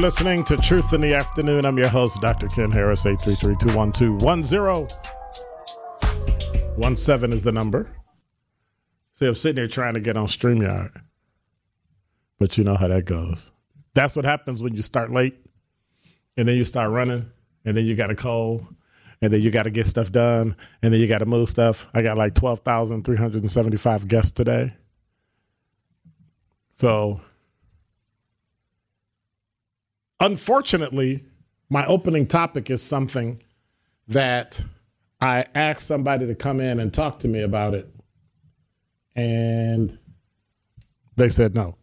You're listening to Truth in the Afternoon. I'm your host, Dr. Ken Harris, 833-212-1017 is the number. See, I'm sitting here trying to get on StreamYard. But you know how that goes. That's what happens when you start late and then you start running and then you got a cold and then you got to get stuff done and then you got to move stuff. I got like 12,375 guests today. So unfortunately, my opening topic is something that I asked somebody to come in and talk to me about it, and they said no.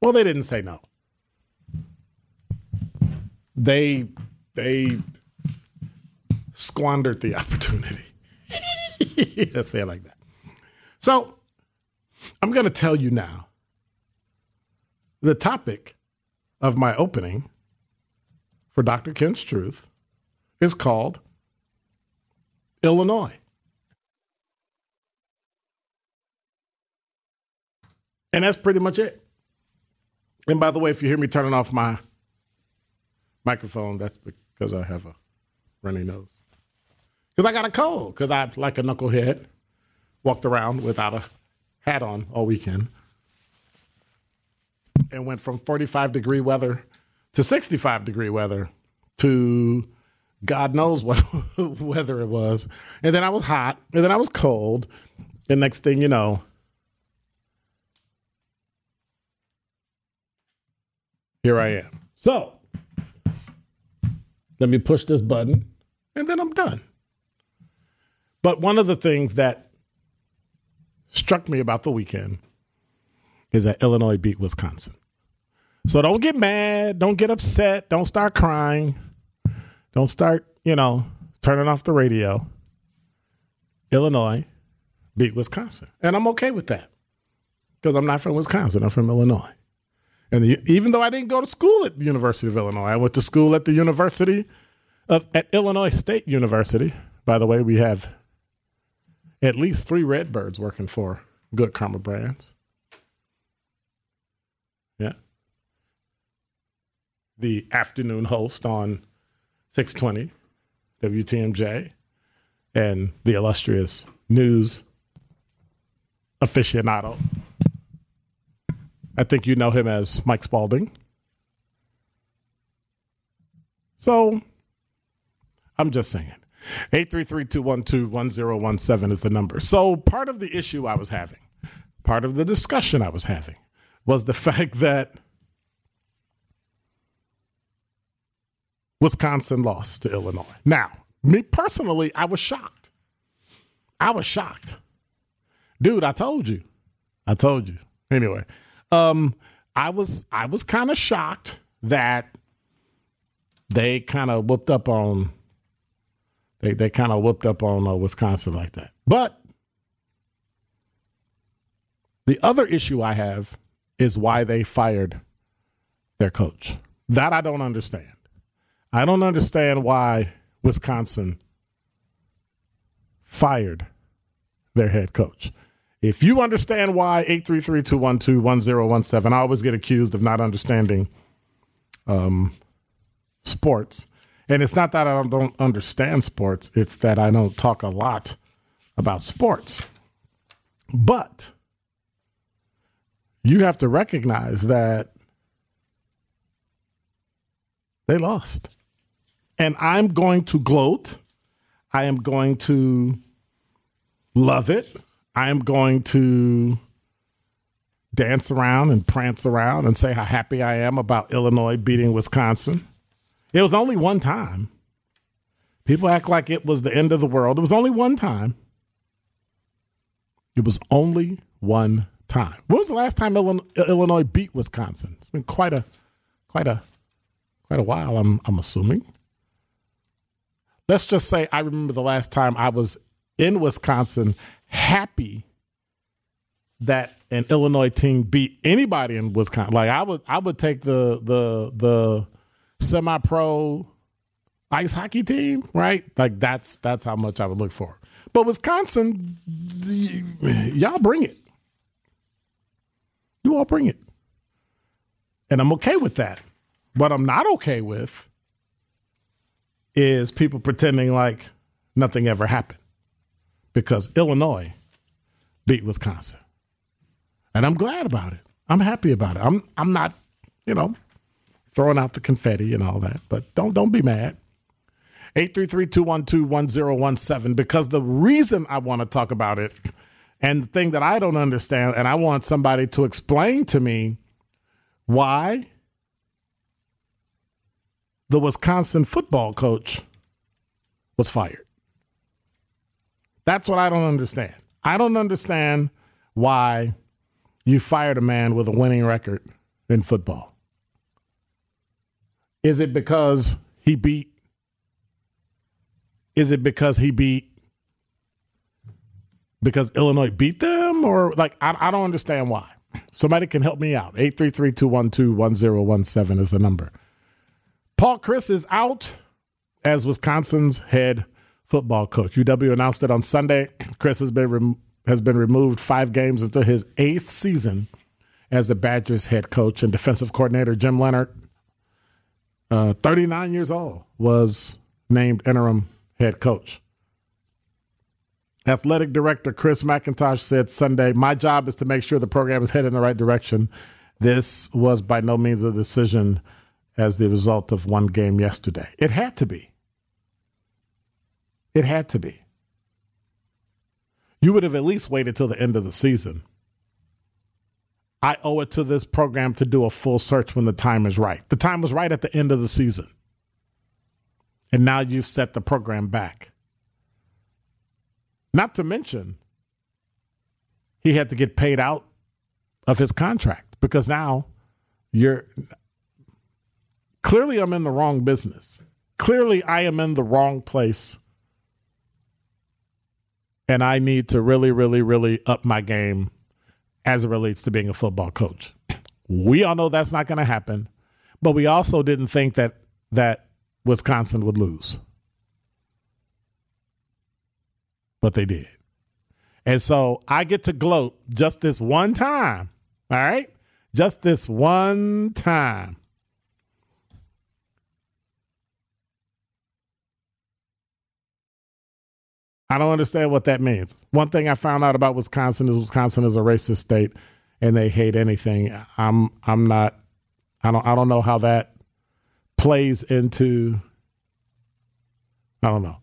Well, they didn't say no. They they squandered the opportunity. Let's say it like that. So I'm going to tell you now the topic of my opening for Dr. Ken's Truth is called Illinois. And that's pretty much it. And by the way, if you hear me turning off my microphone, that's because I have a runny nose. Because I got a cold, because I, like a knucklehead, walked around without a hat on all weekend and went from 45 degree weather to 65 degree weather to God knows what weather it was. And then I was hot, and then I was cold. And next thing you know, here I am. So let me push this button, and then I'm done. But one of the things that struck me about the weekend is that Illinois beat Wisconsin. So don't get mad, don't get upset, don't start crying, don't start, you know, turning off the radio. Illinois beat Wisconsin. And I'm okay with that because I'm not from Wisconsin, I'm from Illinois. And the, even though I didn't go to school at the University of Illinois, I went to school at the University of at Illinois State University. By the way, we have at least three Redbirds working for Good Karma Brands. Yeah. The afternoon host on 620 WTMJ and the illustrious news aficionado I think you know him as Mike Spalding. So I'm just saying. 833-212-1017 is the number. So part of the issue I was having, part of the discussion I was having was the fact that Wisconsin lost to Illinois. Now, me personally, I was shocked. I was shocked. Dude, I told you. I told you. Anyway, um, I was I was kind of shocked that they kind of whooped up on they they kind of whooped up on uh, Wisconsin like that. But the other issue I have is why they fired their coach. That I don't understand. I don't understand why Wisconsin fired their head coach. If you understand why 833-212-1017, I always get accused of not understanding um, sports. And it's not that I don't understand sports, it's that I don't talk a lot about sports. But you have to recognize that they lost. And I'm going to gloat. I am going to love it. I am going to dance around and prance around and say how happy I am about Illinois beating Wisconsin. It was only one time. People act like it was the end of the world. It was only one time. It was only one time. When was the last time Illinois beat Wisconsin? It's been quite a, quite a, quite a while. I'm, I'm assuming let's just say I remember the last time I was in Wisconsin happy that an Illinois team beat anybody in Wisconsin. Like I would I would take the the the semi pro ice hockey team, right? Like that's that's how much I would look for. But Wisconsin, y'all bring it. You all bring it. And I'm okay with that. What I'm not okay with is people pretending like nothing ever happened because Illinois beat Wisconsin. And I'm glad about it. I'm happy about it. I'm I'm not, you know, throwing out the confetti and all that, but don't don't be mad. 833-212-1017 because the reason I want to talk about it and the thing that I don't understand and I want somebody to explain to me why the Wisconsin football coach was fired. That's what I don't understand. I don't understand why you fired a man with a winning record in football. Is it because he beat? Is it because he beat? Because Illinois beat them? Or like, I, I don't understand why. Somebody can help me out. 833 212 1017 is the number. Paul Chryst is out as Wisconsin's head football coach. UW announced it on Sunday. Chryst has been has been removed five games into his eighth season as the Badgers head coach and defensive coordinator. Jim Leonhard, uh, 39 years old, was named interim head coach. Athletic director Chris McIntosh said Sunday, My job is to make sure the program is headed in the right direction. This was by no means a decision as the result of one game yesterday. It had to be. It had to be. You would have at least waited till the end of the season. I owe it to this program to do a full search when the time is right. The time was right at the end of the season. And now you've set the program back. Not to mention, he had to get paid out of his contract because now you're Clearly, I'm in the wrong business. Clearly, I am in the wrong place. And I need to really, really, really up my game as it relates to being a football coach. We all know that's not going to happen, but we also didn't think that that Wisconsin would lose. But they did. And so I get to gloat just this one time. All right? Just this one time I don't understand what that means. One thing I found out about Wisconsin is Wisconsin is a racist state, and they hate anything. I'm I'm not I don't I don't know how that plays into I don't know.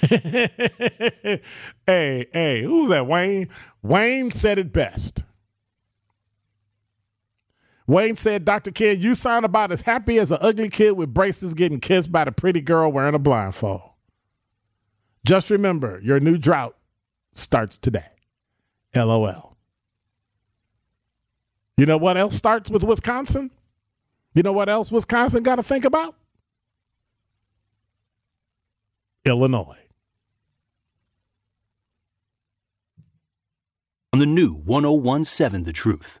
hey, hey, who's that? Wayne? Wayne said it best. Wayne said, Dr. Kid, you sound about as happy as an ugly kid with braces getting kissed by the pretty girl wearing a blindfold. Just remember, your new drought starts today. LOL. You know what else starts with Wisconsin? You know what else Wisconsin got to think about? Illinois. On the new 1017 The Truth.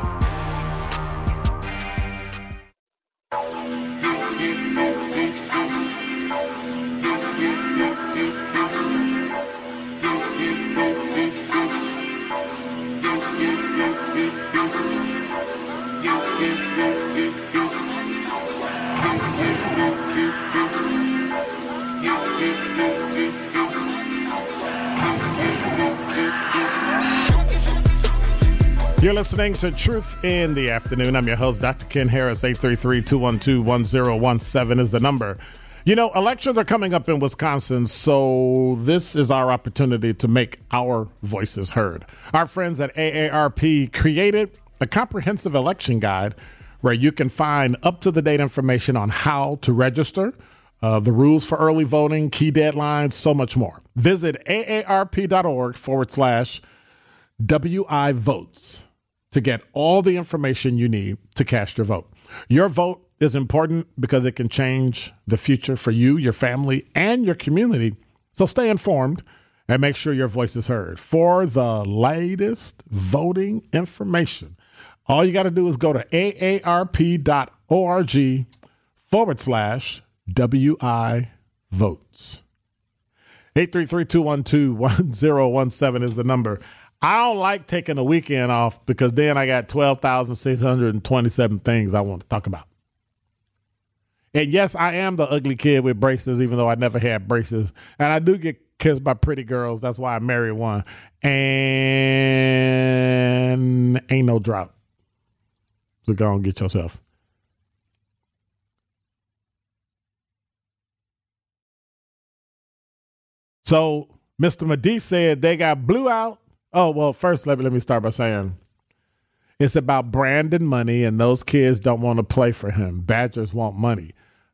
listening to Truth in the Afternoon. I'm your host, Dr. Ken Harris. 833 212 1017 is the number. You know, elections are coming up in Wisconsin, so this is our opportunity to make our voices heard. Our friends at AARP created a comprehensive election guide where you can find up to the date information on how to register, uh, the rules for early voting, key deadlines, so much more. Visit aarp.org forward slash WI votes to get all the information you need to cast your vote. Your vote is important because it can change the future for you, your family, and your community. So stay informed and make sure your voice is heard. For the latest voting information, all you got to do is go to aarp.org forward slash WI votes. 833 212 1017 is the number. I don't like taking a weekend off because then I got 12,627 things I want to talk about. And yes, I am the ugly kid with braces, even though I never had braces. And I do get kissed by pretty girls. That's why I married one. And ain't no drought. So go and get yourself. So Mr. Medee said they got blew out Oh well, first let me let me start by saying it's about brand and money, and those kids don't want to play for him. Badgers want money.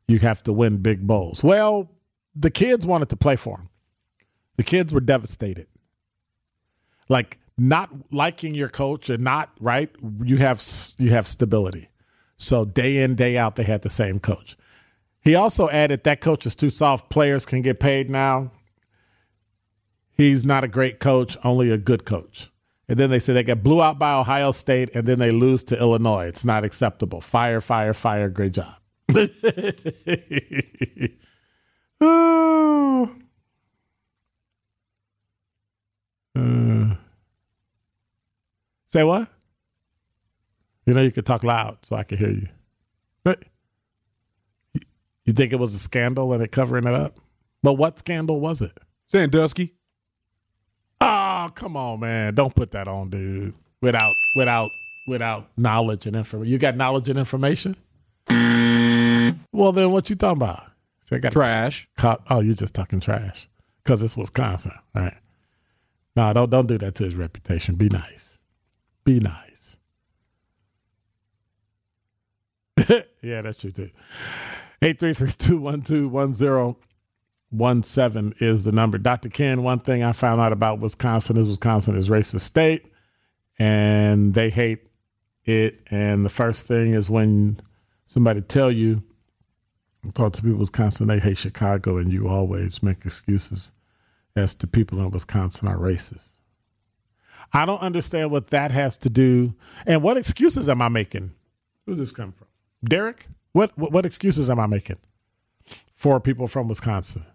You have to win big bowls. Well, the kids wanted to play for him. The kids were devastated. Like not liking your coach and not right. You have you have stability. So day in day out, they had the same coach. He also added that coach is too soft. Players can get paid now he's not a great coach, only a good coach. And then they say they get blew out by Ohio State and then they lose to Illinois. It's not acceptable. Fire, fire, fire. Great job. oh. Uh, say what? You know, you could talk loud so I can hear you. But you think it was a scandal and it covering it up? But what scandal was it? Sandusky. Oh, come on, man. Don't put that on, dude. Without without without knowledge and information. You got knowledge and information? Well, then what you talking about? So got trash. oh, you're just talking trash because it's Wisconsin, right? No, don't don't do that to his reputation. Be nice. Be nice. yeah, that's true too. Eight three three two one two one zero one seven is the number. Dr. Ken, one thing I found out about Wisconsin is Wisconsin is racist state, and they hate it. And the first thing is when somebody tell you, I talk to people in Wisconsin, they hate Chicago, and you always make excuses as to people in Wisconsin are racist. I don't understand what that has to do. And what excuses am I making? Who's this come from? Derek? What, what, what excuses am I making for people from Wisconsin?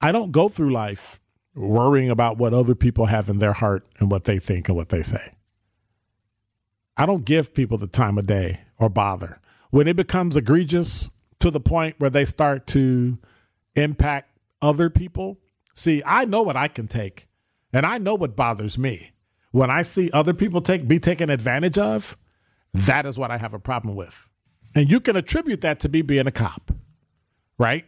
I don't go through life worrying about what other people have in their heart and what they think and what they say. I don't give people the time of day or bother. When it becomes egregious to the point where they start to impact other people, see, I know what I can take and I know what bothers me. When I see other people take be taken advantage of, that is what I have a problem with. And you can attribute that to me being a cop, right?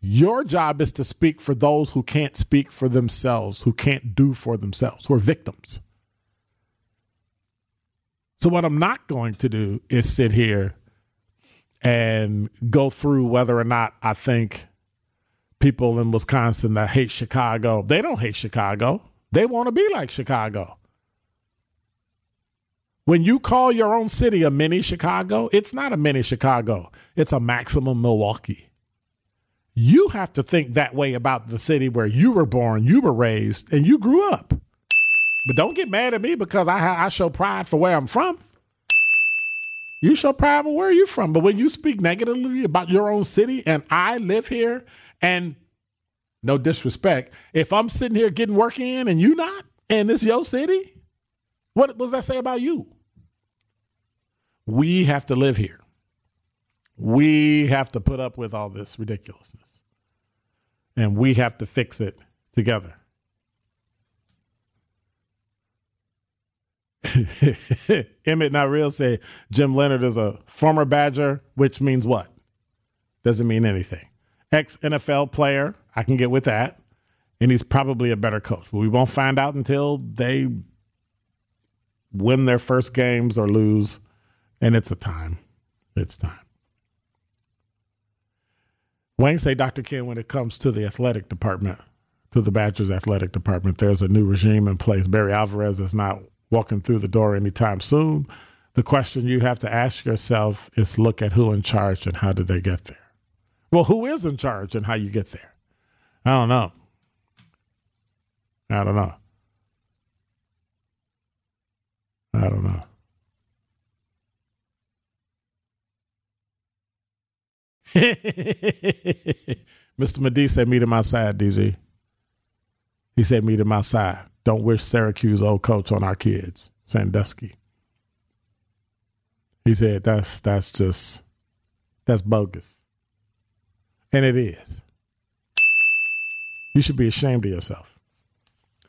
Your job is to speak for those who can't speak for themselves, who can't do for themselves, who are victims. So, what I'm not going to do is sit here and go through whether or not I think people in Wisconsin that hate Chicago, they don't hate Chicago. They want to be like Chicago. When you call your own city a mini Chicago, it's not a mini Chicago, it's a maximum Milwaukee. You have to think that way about the city where you were born, you were raised, and you grew up. But don't get mad at me because I, I show pride for where I'm from. You show pride for where you're from. But when you speak negatively about your own city and I live here and no disrespect, if I'm sitting here getting work in and you not, and it's your city, what does that say about you? We have to live here. We have to put up with all this ridiculousness. And we have to fix it together. Emmett Not Real say Jim Leonhard is a former Badger, which means what? Doesn't mean anything. Ex NFL player, I can get with that. And he's probably a better coach. But we won't find out until they win their first games or lose. And it's a time. It's time. Wayne say, Dr. Ken, when it comes to the athletic department, to the Badgers athletic department, there's a new regime in place. Barry Alvarez is not walking through the door anytime soon. The question you have to ask yourself is look at who in charge and how did they get there? Well, who is in charge and how you get there? I don't know. I don't know. I don't know. Mr. Medee said, meet him outside, DZ. He said, meet him outside. Don't wish Syracuse old coach on our kids, Sandusky. He said, that's, that's just, that's bogus. And it is. You should be ashamed of yourself.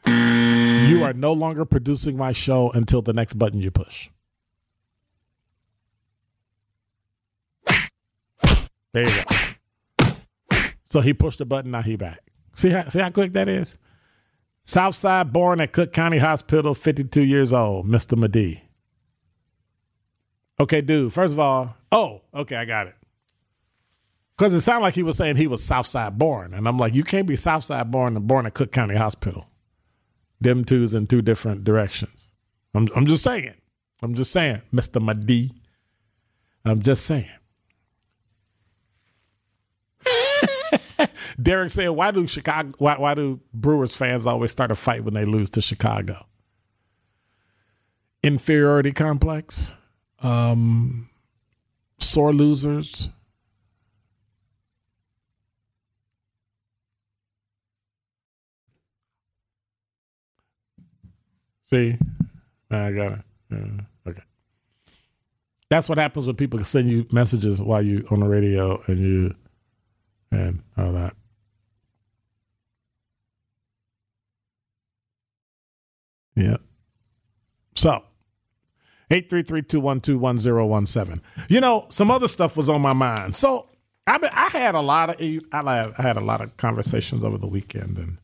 You are no longer producing my show until the next button you push. There you go. So he pushed the button, now he back. See how see how quick that is? Southside born at Cook County Hospital, 52 years old, Mr. Medee. Okay, dude, first of all, oh, okay, I got it. Because it sounded like he was saying he was Southside born. And I'm like, you can't be Southside born and born at Cook County Hospital. Them two's in two different directions. I'm, I'm just saying. I'm just saying, Mr. Medee. I'm just saying. Derek said, "Why do Chicago? Why, why do Brewers fans always start a fight when they lose to Chicago? Inferiority complex, um, sore losers." See, I got it. Uh, okay. That's what happens when people send you messages while you on the radio and you and all that. Yeah. So, 833-212-1017. You know, some other stuff was on my mind. So, I been, I had a lot of I had a lot of conversations over the weekend and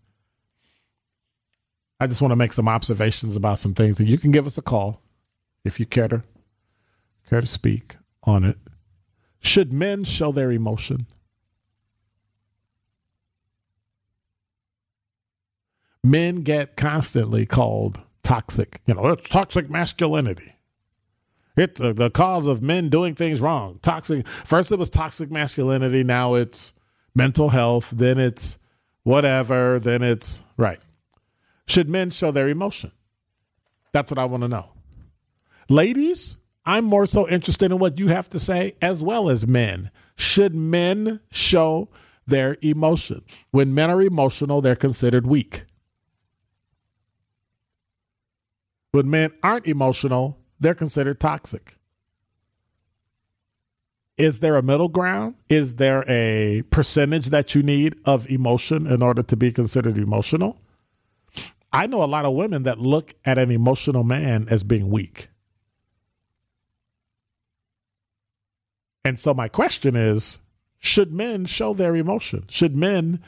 I just want to make some observations about some things and you can give us a call if you care to care to speak on it. Should men show their emotion? Men get constantly called toxic. You know, it's toxic masculinity. It the, the cause of men doing things wrong. Toxic. First it was toxic masculinity. Now it's mental health. Then it's whatever. Then it's right. Should men show their emotion? That's what I want to know. Ladies, I'm more so interested in what you have to say as well as men. Should men show their emotion? When men are emotional, they're considered weak. When men aren't emotional, they're considered toxic. Is there a middle ground? Is there a percentage that you need of emotion in order to be considered emotional? I know a lot of women that look at an emotional man as being weak. And so my question is should men show their emotion? Should men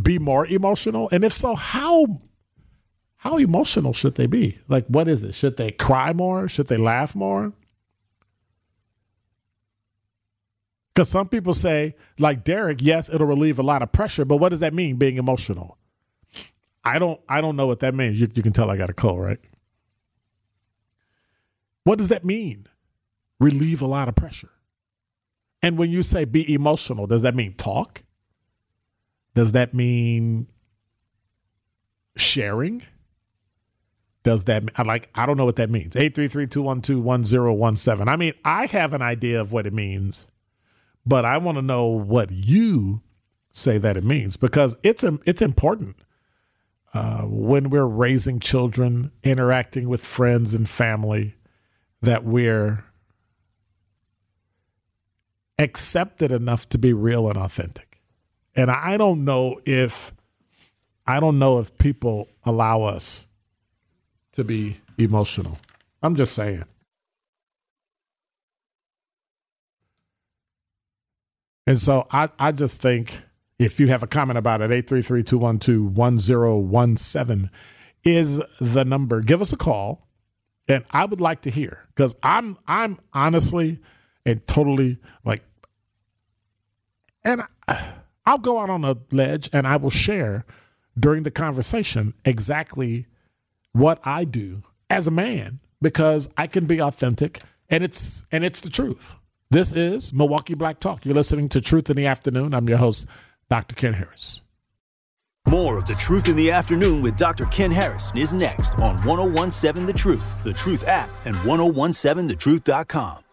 be more emotional? And if so, how how emotional should they be? Like what is it? Should they cry more? Should they laugh more? Because some people say, like Derek, yes, it'll relieve a lot of pressure, but what does that mean, being emotional? I don't I don't know what that means. You, you can tell I got a cold, right? What does that mean? Relieve a lot of pressure. And when you say be emotional, does that mean talk? Does that mean sharing? Does that I like I don't know what that means. 833-212-1017. I mean, I have an idea of what it means but I want to know what you say that it means because it's it's important uh, when we're raising children, interacting with friends and family, that we're accepted enough to be real and authentic. And I don't know if I don't know if people allow us to be emotional. I'm just saying. And so I, I just think if you have a comment about it, 833-212-1017 is the number. Give us a call. And I would like to hear because I'm I'm honestly and totally like and I'll go out on a ledge and I will share during the conversation exactly what I do as a man because I can be authentic and it's and it's the truth. This is Milwaukee Black Talk. You're listening to Truth in the Afternoon. I'm your host, Dr. Ken Harris. More of the Truth in the Afternoon with Dr. Ken Harris is next on 1017 The Truth, The Truth app, and 1017thetruth.com.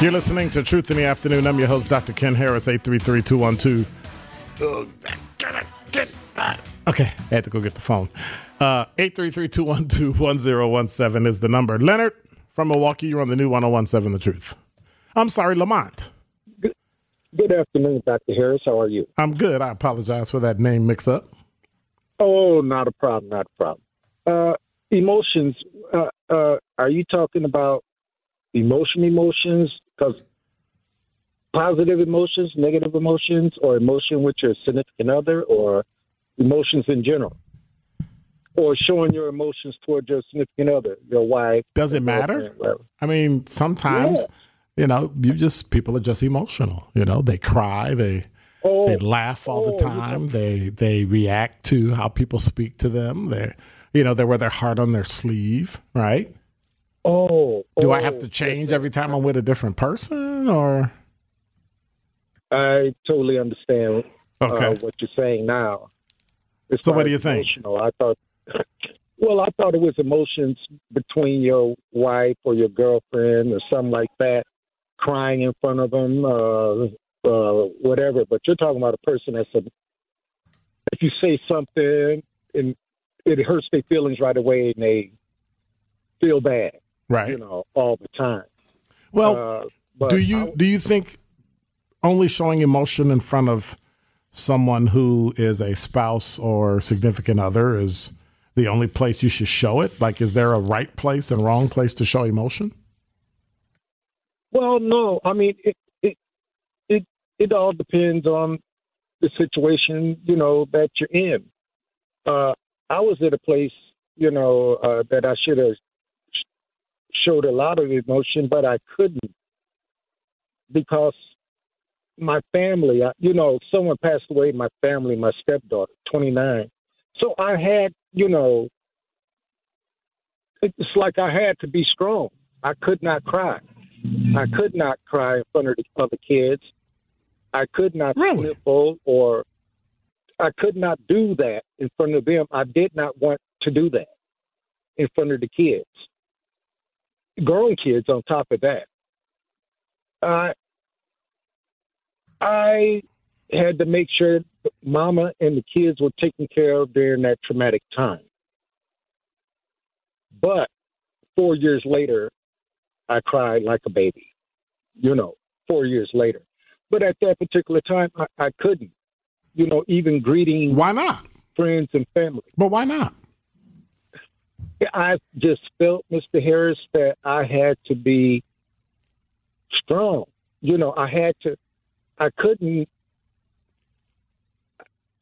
You're listening to Truth in the Afternoon. I'm your host, Dr. Ken Harris, 833 212. Okay, I had to go get the phone. Uh, 833 212 1017 is the number. Leonard from Milwaukee, you're on the new 1017 The Truth. I'm sorry, Lamont. Good, good afternoon, Dr. Harris. How are you? I'm good. I apologize for that name mix up. Oh, not a problem. Not a problem. Uh, emotions. Uh, uh, are you talking about emotion emotions because positive emotions, negative emotions, or emotion with your significant other, or emotions in general, or showing your emotions toward your significant other, your wife. Does it matter? I mean, sometimes, yeah. you know, you just people are just emotional. You know, they cry, they oh, they laugh all oh, the time, yeah. they they react to how people speak to them. They, you know, they wear their heart on their sleeve, right? Oh, do oh, I have to change every time I'm with a different person, or? I totally understand uh, okay. uh, what you're saying now. As so, what do you think? I thought, well, I thought it was emotions between your wife or your girlfriend or something like that, crying in front of them, uh, uh, whatever. But you're talking about a person that's a. If you say something and it hurts their feelings right away, and they feel bad right? You know, all the time. Well, uh, do you I, do you think only showing emotion in front of someone who is a spouse or significant other is the only place you should show it? Like, is there a right place and wrong place to show emotion? Well, no. I mean, it it it, it all depends on the situation, you know, that you're in. Uh, I was at a place, you know, uh, that I should have showed a lot of emotion, but I couldn't because my family. I, you know, someone passed away in my family, my stepdaughter, 29. So I had, you know, it's like I had to be strong. I could not cry. I could not cry in front of the other kids. I could not Really? sniffle or I could not do that in front of them. I did not want to do that in front of the kids. Grown kids on top of that. I I had to make sure mama and the kids were taken care of during that traumatic time. But four years later, I cried like a baby, you know, four years later. But at that particular time, I, I couldn't, you know, even greeting Why not? friends and family. But why not? I just felt, Mr. Harris, that I had to be strong. You know, I had to, I couldn't,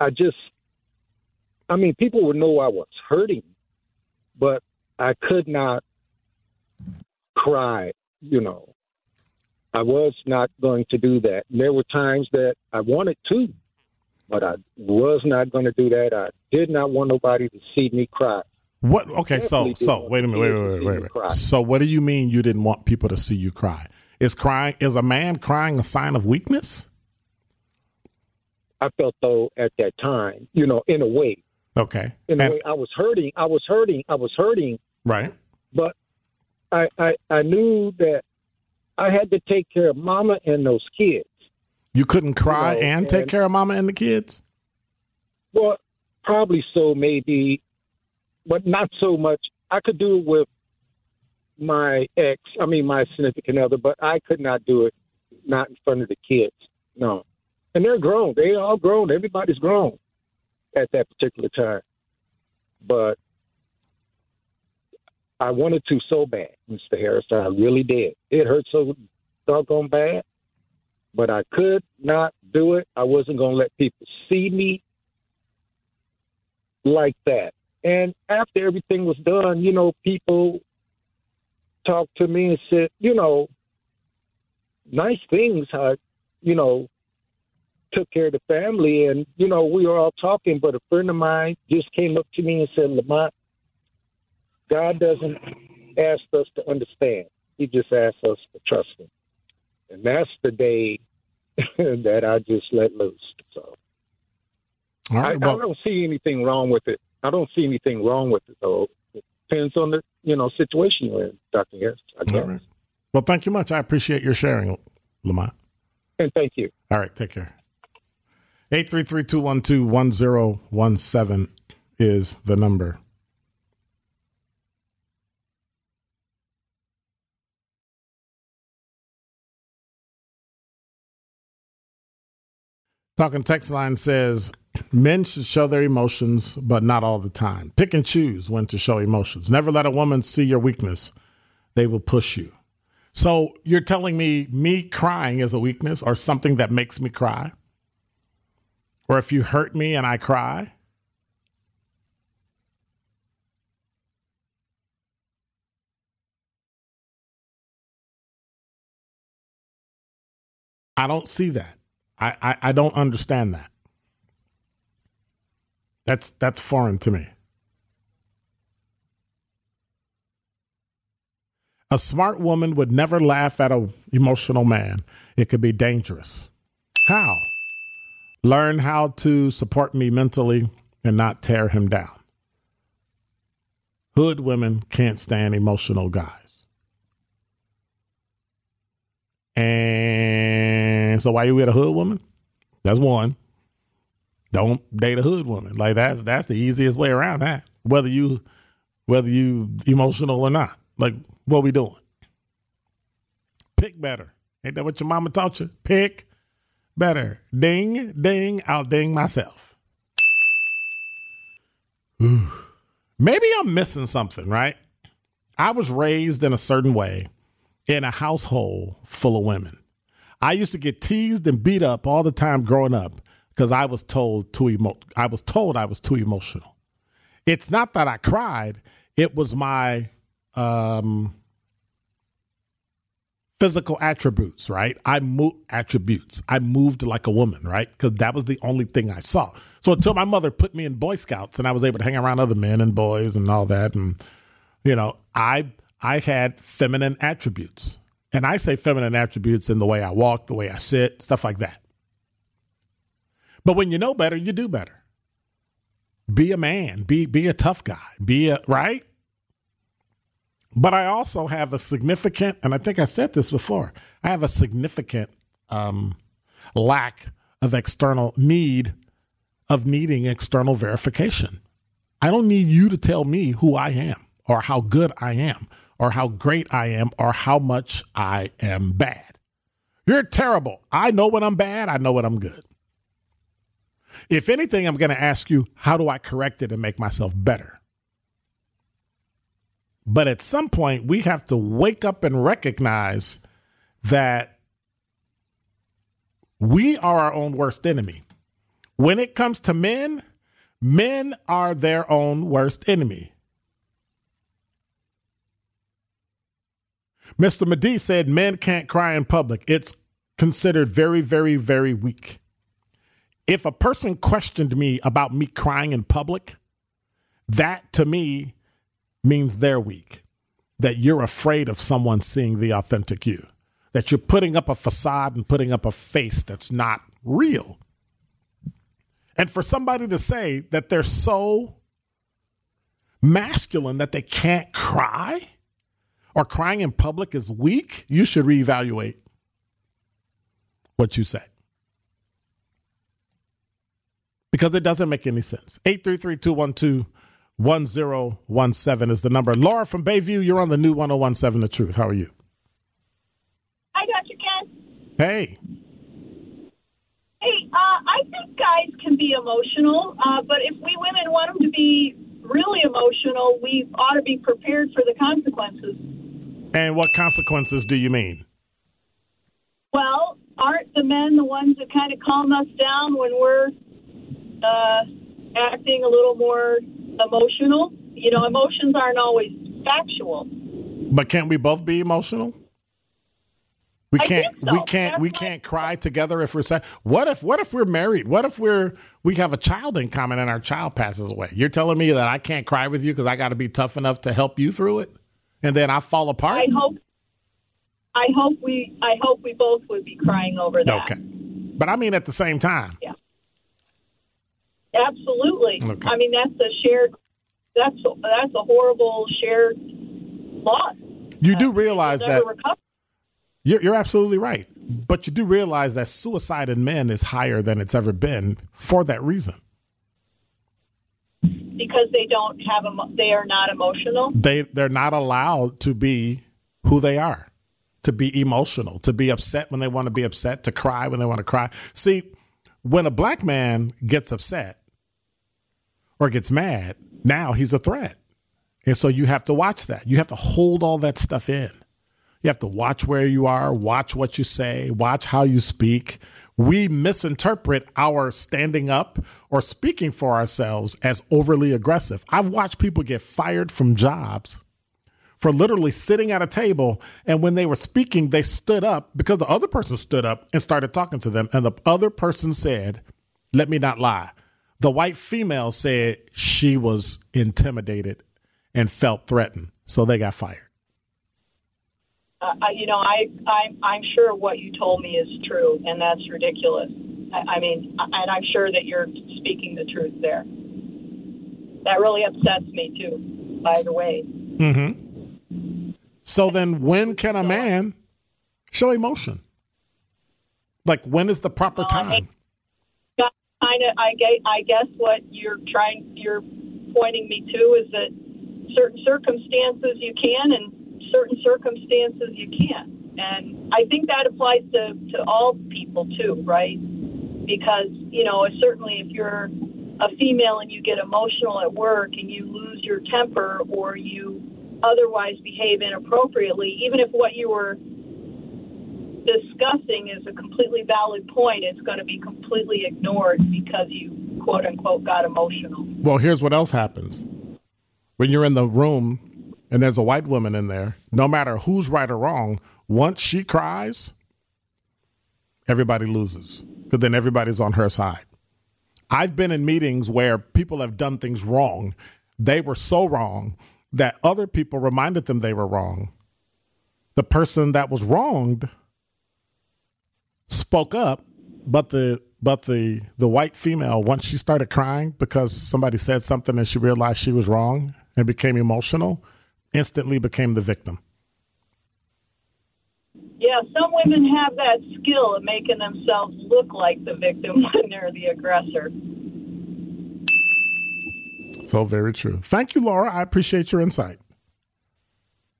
I just, I mean, people would know I was hurting, but I could not cry, you know. I was not going to do that. And there were times that I wanted to, but I was not going to do that. I did not want nobody to see me cry. What? Okay, so so wait a minute, wait, wait, wait, wait, wait. So what do you mean you didn't want people to see you cry? Is crying is a man crying a sign of weakness? I felt though at that time, you know, in a way, Okay, in a And- way, I was hurting. I was hurting. I was hurting, right. but I, I, I knew that I had to take care of Mama and those kids. You couldn't cry know, and take care of mama and the kids. Well, probably so, maybe, but not so much. I could do it with my ex. I mean, my significant other, but I could not do it not in front of the kids. No, and they're grown. They all grown. Everybody's grown at that particular time. But I wanted to so bad, Mr. Harris. I really did. It hurt so doggone bad, but I could not do it. I wasn't going to let people see me like that. And after everything was done, you know, people talked to me and said, you know, nice things. I, you know, took care of the family, and you know, we were all talking. But a friend of mine just came up to me and said, Lamont, God doesn't ask us to understand; He just asks us to trust Him. And that's the day that I just let loose. So. All I. I don't see anything wrong with it. I don't see anything wrong with it, though. It depends on the you know situation you're in, Doctor Harris. I guess. all right. Well, thank you much. I appreciate your sharing, Lamont. And thank you. All right, take care. 833-212-1017 is the number. Talking text line says men should show their emotions, but not all the time. Pick and choose when to show emotions. Never let a woman see your weakness. They will push you. So you're telling me me crying is a weakness or something that makes me cry? Or if you hurt me and I cry? I don't see that. I, I, I don't understand that. That's that's foreign to me. A smart woman would never laugh at an emotional man. It could be dangerous. How? Learn how to support me mentally and not tear him down. Hood women can't stand emotional guys. And so why are you with a hood woman? That's one. Don't date a hood woman. Like that's that's the easiest way around that. Whether you whether you emotional or not. Like what we doing? Pick better. Ain't that what your mama taught you? Pick better. Ding, ding, I'll ding myself. Maybe I'm missing something, right? I was raised in a certain way in a household full of women. I used to get teased and beat up all the time growing up because I was told too emo- I was told I was too emotional. It's not that I cried, it was my um physical attributes, right? I moved attributes. I moved like a woman, right? Because that was the only thing I saw. So until my mother put me in Boy Scouts and I was able to hang around other men and boys and all that, and you know, I I had feminine attributes. And I say feminine attributes in the way I walk, the way I sit, stuff like that. But when you know better, you do better. Be a man, be be a tough guy, be a right? But I also have a significant, and I think I said this before, I have a significant um, lack of external need of needing external verification. I don't need you to tell me who I am or how good I am or how great I am or how much I am bad. You're terrible. I know when I'm bad, I know when I'm good. If anything, I'm going to ask you, how do I correct it and make myself better? But at some point, we have to wake up and recognize that we are our own worst enemy. When it comes to men, men are their own worst enemy. Mr. Medee said men can't cry in public. It's considered very, very, very weak. If a person questioned me about me crying in public, that to me means they're weak. That you're afraid of someone seeing the authentic you. That you're putting up a facade and putting up a face that's not real. And for somebody to say that they're so masculine that they can't cry, or crying in public is weak, you should reevaluate what you say. Because it doesn't make any sense. 833 212 1017 is the number. Laura from Bayview, you're on the new 1017 The Truth. How are you? Hi, Dr. Ken. Hey. Hey, uh, I think guys can be emotional, uh, but if we women want them to be really emotional, we ought to be prepared for the consequences. And what consequences do you mean? Well, aren't the men the ones that kind of calm us down when we're uh, acting a little more emotional? You know, emotions aren't always factual. But can't we both be emotional? We can't. so. We can't. That's we can't cry together if we're sad. What if? What if we're married? What if we're we have a child in common and our child passes away? You're telling me that I can't cry with you because I got to be tough enough to help you through it, and then I fall apart. I hope. I hope we. I hope we both would be crying over that. Okay, but I mean at the same time. Absolutely. Okay. I mean, that's a shared. That's that's a horrible shared loss. You do realize that recover. you're, you're absolutely right, but you do realize that suicide in men is higher than it's ever been for that reason. because they don't have emo- they are not emotional. they they're not allowed to be who they are to be emotional to be upset when they want to be upset to cry when they want to cry see when a black man gets upset or gets mad now he's a threat and so you have to watch that you have to hold all that stuff in you have to watch where you are, watch what you say, watch how you speak. We misinterpret our standing up or speaking for ourselves as overly aggressive. I've watched people get fired from jobs for literally sitting at a table and when they were speaking, they stood up because the other person stood up and started talking to them. And the other person said, Let me not lie. The white female said she was intimidated and felt threatened. So they got fired. Uh, you know, I I'm I'm sure what you told me is true, and that's ridiculous. I, I mean, and I'm sure that you're speaking the truth there. That really upsets me too. By the way, So then, when can a man show emotion? Like, when is the proper time? kind of, I guess, I guess what you're trying, you're pointing me to is that certain circumstances you can, and certain circumstances you can't. And I think that applies to to all people too, right? Because you know, certainly if you're a female and you get emotional at work and you lose your temper or you otherwise behave inappropriately, even if what you were discussing is a completely valid point, it's going to be completely ignored because you quote unquote got emotional. Well, here's what else happens when you're in the room and there's a white woman in there, no matter who's right or wrong, once she cries, everybody loses because then everybody's on her side. I've been in meetings where people have done things wrong. They were so wrong that other people reminded them they were wrong. The person that was wronged spoke up, but the but the the white female once she started crying because somebody said something and she realized she was wrong and became emotional, instantly became the victim. Yeah, some women have that skill of making themselves look like the victim when they're the aggressor. So very true. Thank you, Laura. I appreciate your insight.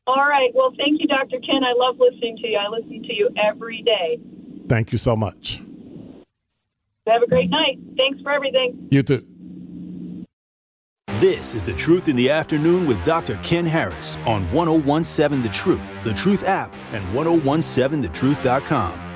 All right. Well, thank you, Dr. Ken. I love listening to you. I listen to you every day. Thank you so much. Have a great night. Thanks for everything. You too. This is The Truth in the Afternoon with Dr. Ken Harris on 1017 The Truth, The Truth app, and 1017thetruth.com.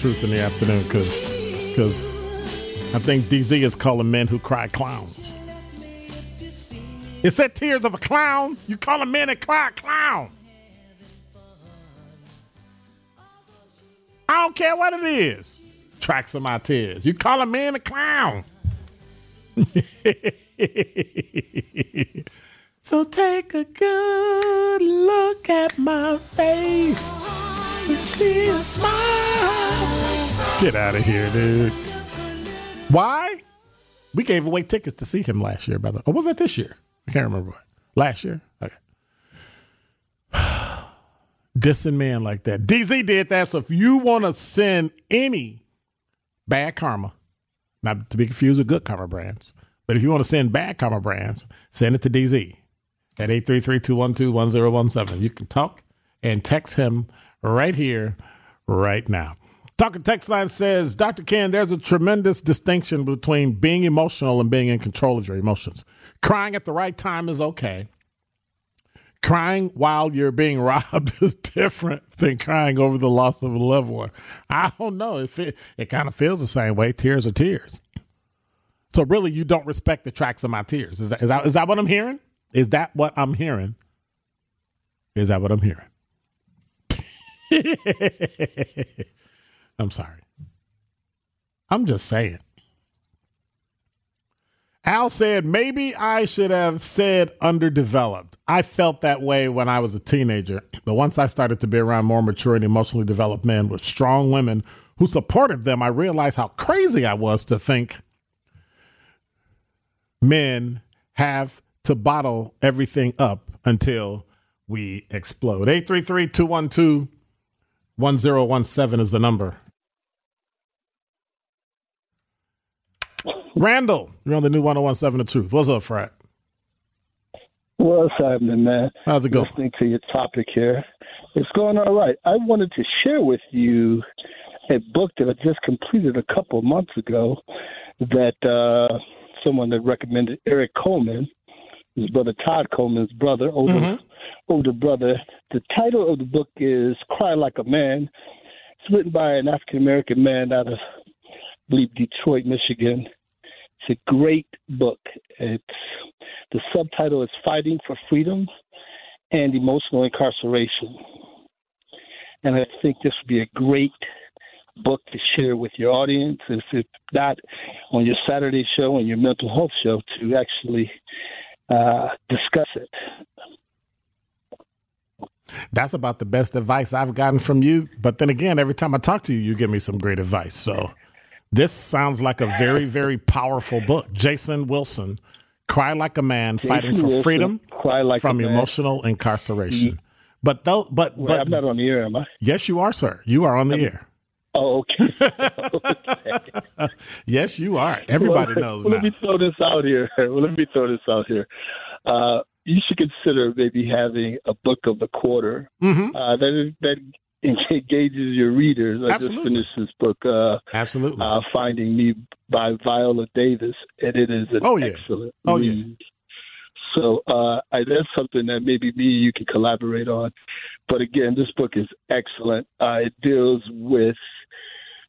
Truth in the Afternoon because because I think DZ is calling men who cry clowns. It said tears of a clown. You call a man that cry a clown. I don't care what it is. Tracks of my tears. You call a man a clown. so take a good look at my face and see a smile. Get out of here, dude. Why? We gave away tickets to see him last year, brother. Or was that this year? I can't remember. Last year? Okay. Dissing man like that. DZ did that. So if you want to send any bad karma, not to be confused with good karma brands, but if you want to send bad karma brands, send it to DZ at 833-212-1017. You can talk and text him right here, right now. Talking text line says, Dr. Ken, there's a tremendous distinction between being emotional and being in control of your emotions. Crying at the right time is okay. Crying while you're being robbed is different than crying over the loss of a loved one. I don't know if it, it kind of feels the same way. Tears are tears. So really, you don't respect the tracks of my tears. Is that, is that, is that what I'm hearing? Is that what I'm hearing? Is that what I'm hearing? I'm sorry. I'm just saying. Al said, maybe I should have said underdeveloped. I felt that way when I was a teenager. But once I started to be around more mature and emotionally developed men with strong women who supported them, I realized how crazy I was to think men have to bottle everything up until we explode. 833 212 1017 is the number. Randall, you're on the new 1017 The Truth. What's up, Frat? What's happening, man? How's it going? Listening to your topic here. It's going all right. I wanted to share with you a book that I just completed a couple of months ago that uh, someone that recommended Eric Coleman, his brother Todd Coleman's brother, older, older brother. The title of the book is Cry Like a Man. It's written by an African American man out of, I believe, Detroit, Michigan. A great book. It's the subtitle is Fighting for Freedom and Emotional Incarceration. And I think this would be a great book to share with your audience. If not on your Saturday show and your mental health show, to actually uh, discuss it. That's about the best advice I've gotten from you. But then again, every time I talk to you, you give me some great advice. So this sounds like a very, very powerful book. Jason Wilson, Cry Like a Man, Jason Fighting for Wilson, Freedom Cry Like from a Man. Emotional Incarceration. But though, but Well, but I'm not on the air, am I? yes, you are, sir. You are on the air. Oh, okay. Yes, you are. Everybody well, knows well. Let me throw this out here. Well, let me throw this out here. Uh, you should consider maybe having a book of the quarter Mhm. uh, that that engages your readers. I Absolutely. just finished this book, uh, Absolutely. uh, "Finding Me" by Viola Davis, and it is an Oh, yeah. excellent Oh, yeah. So uh, I, that's something that maybe me and you can collaborate on. But again, this book is excellent. Uh, it deals with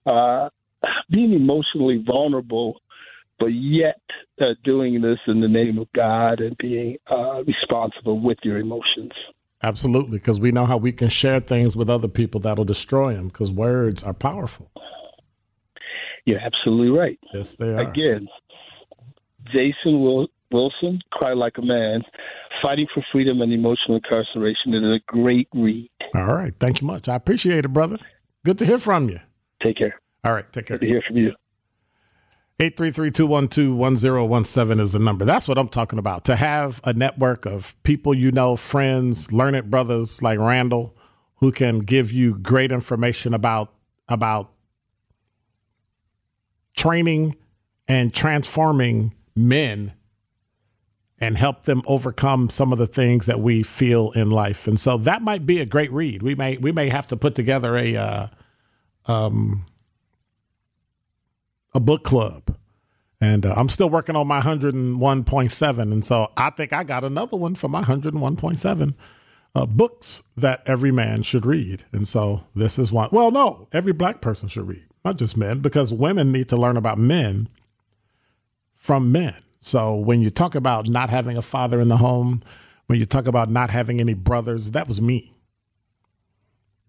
uh, being emotionally vulnerable, but yet uh, doing this in the name of God and being uh, responsible with your emotions. Absolutely, because we know how we can share things with other people that'll destroy them. Because words are powerful. You're absolutely right. Yes, they are. Again, Jason Wil- Wilson, Cry Like a Man, Fighting for Freedom and Emotional Incarceration. It is a great read. All right. Thank you much. I appreciate it, brother. Good to hear from you. Take care. All right. Take care. Good to hear from you. 833-212-1017 is the number. That's what I'm talking about. To have a network of people you know, friends, learned brothers like Randall, who can give you great information about about training and transforming men and help them overcome some of the things that we feel in life. And so that might be a great read. We may we may have to put together a uh, um, a book club. And uh, I'm still working on my 101.7. And so I think I got another one for my 101.7 uh, books that every man should read. And so this is one. Well, no, every black person should read, not just men, because women need to learn about men from men. So when you talk about not having a father in the home, when you talk about not having any brothers, that was me.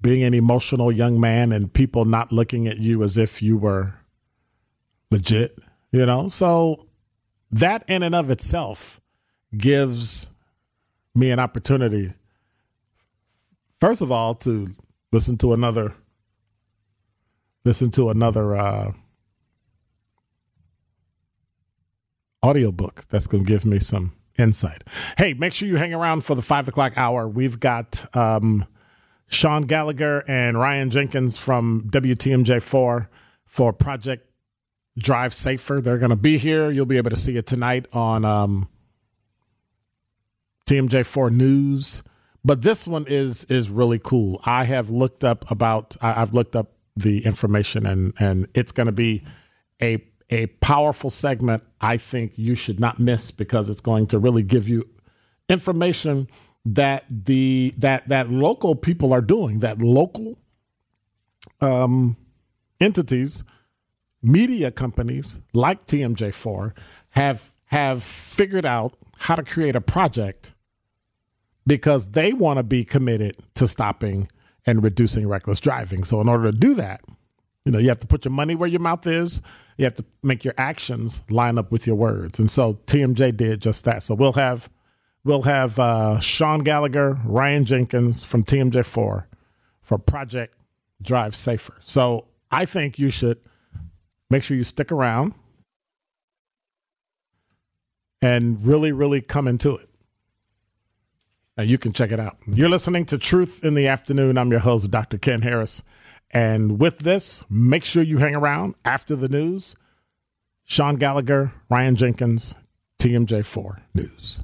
Being an emotional young man and people not looking at you as if you were legit, you know? So that in and of itself gives me an opportunity, first of all, to listen to another, listen to another, uh, audiobook that's going to give me some insight. Hey, make sure you hang around for the five o'clock hour. We've got um, Sean Gallagher and Ryan Jenkins from WTMJ4 for Project Drive Safer. They're going to be here. You'll be able to see it tonight on um, TMJ4 News. But this one is is really cool. I have looked up about. I, I've looked up the information, and and it's going to be a a powerful segment. I think you should not miss because it's going to really give you information that the that that local people are doing. That local um, entities media companies like TMJ4 have have figured out how to create a project because they want to be committed to stopping and reducing reckless driving. So in order to do that, you know, you have to put your money where your mouth is. You have to make your actions line up with your words. And so TMJ did just that. So we'll have we'll have uh, Sean Gallagher, Ryan Jenkins from TMJ4 for Project Drive Safer. So I think you should make sure you stick around and really, really come into it. And you can check it out. You're listening to Truth in the Afternoon. I'm your host, Dr. Ken Harris. And with this, make sure you hang around after the news. Sean Gallagher, Ryan Jenkins, TMJ4 News.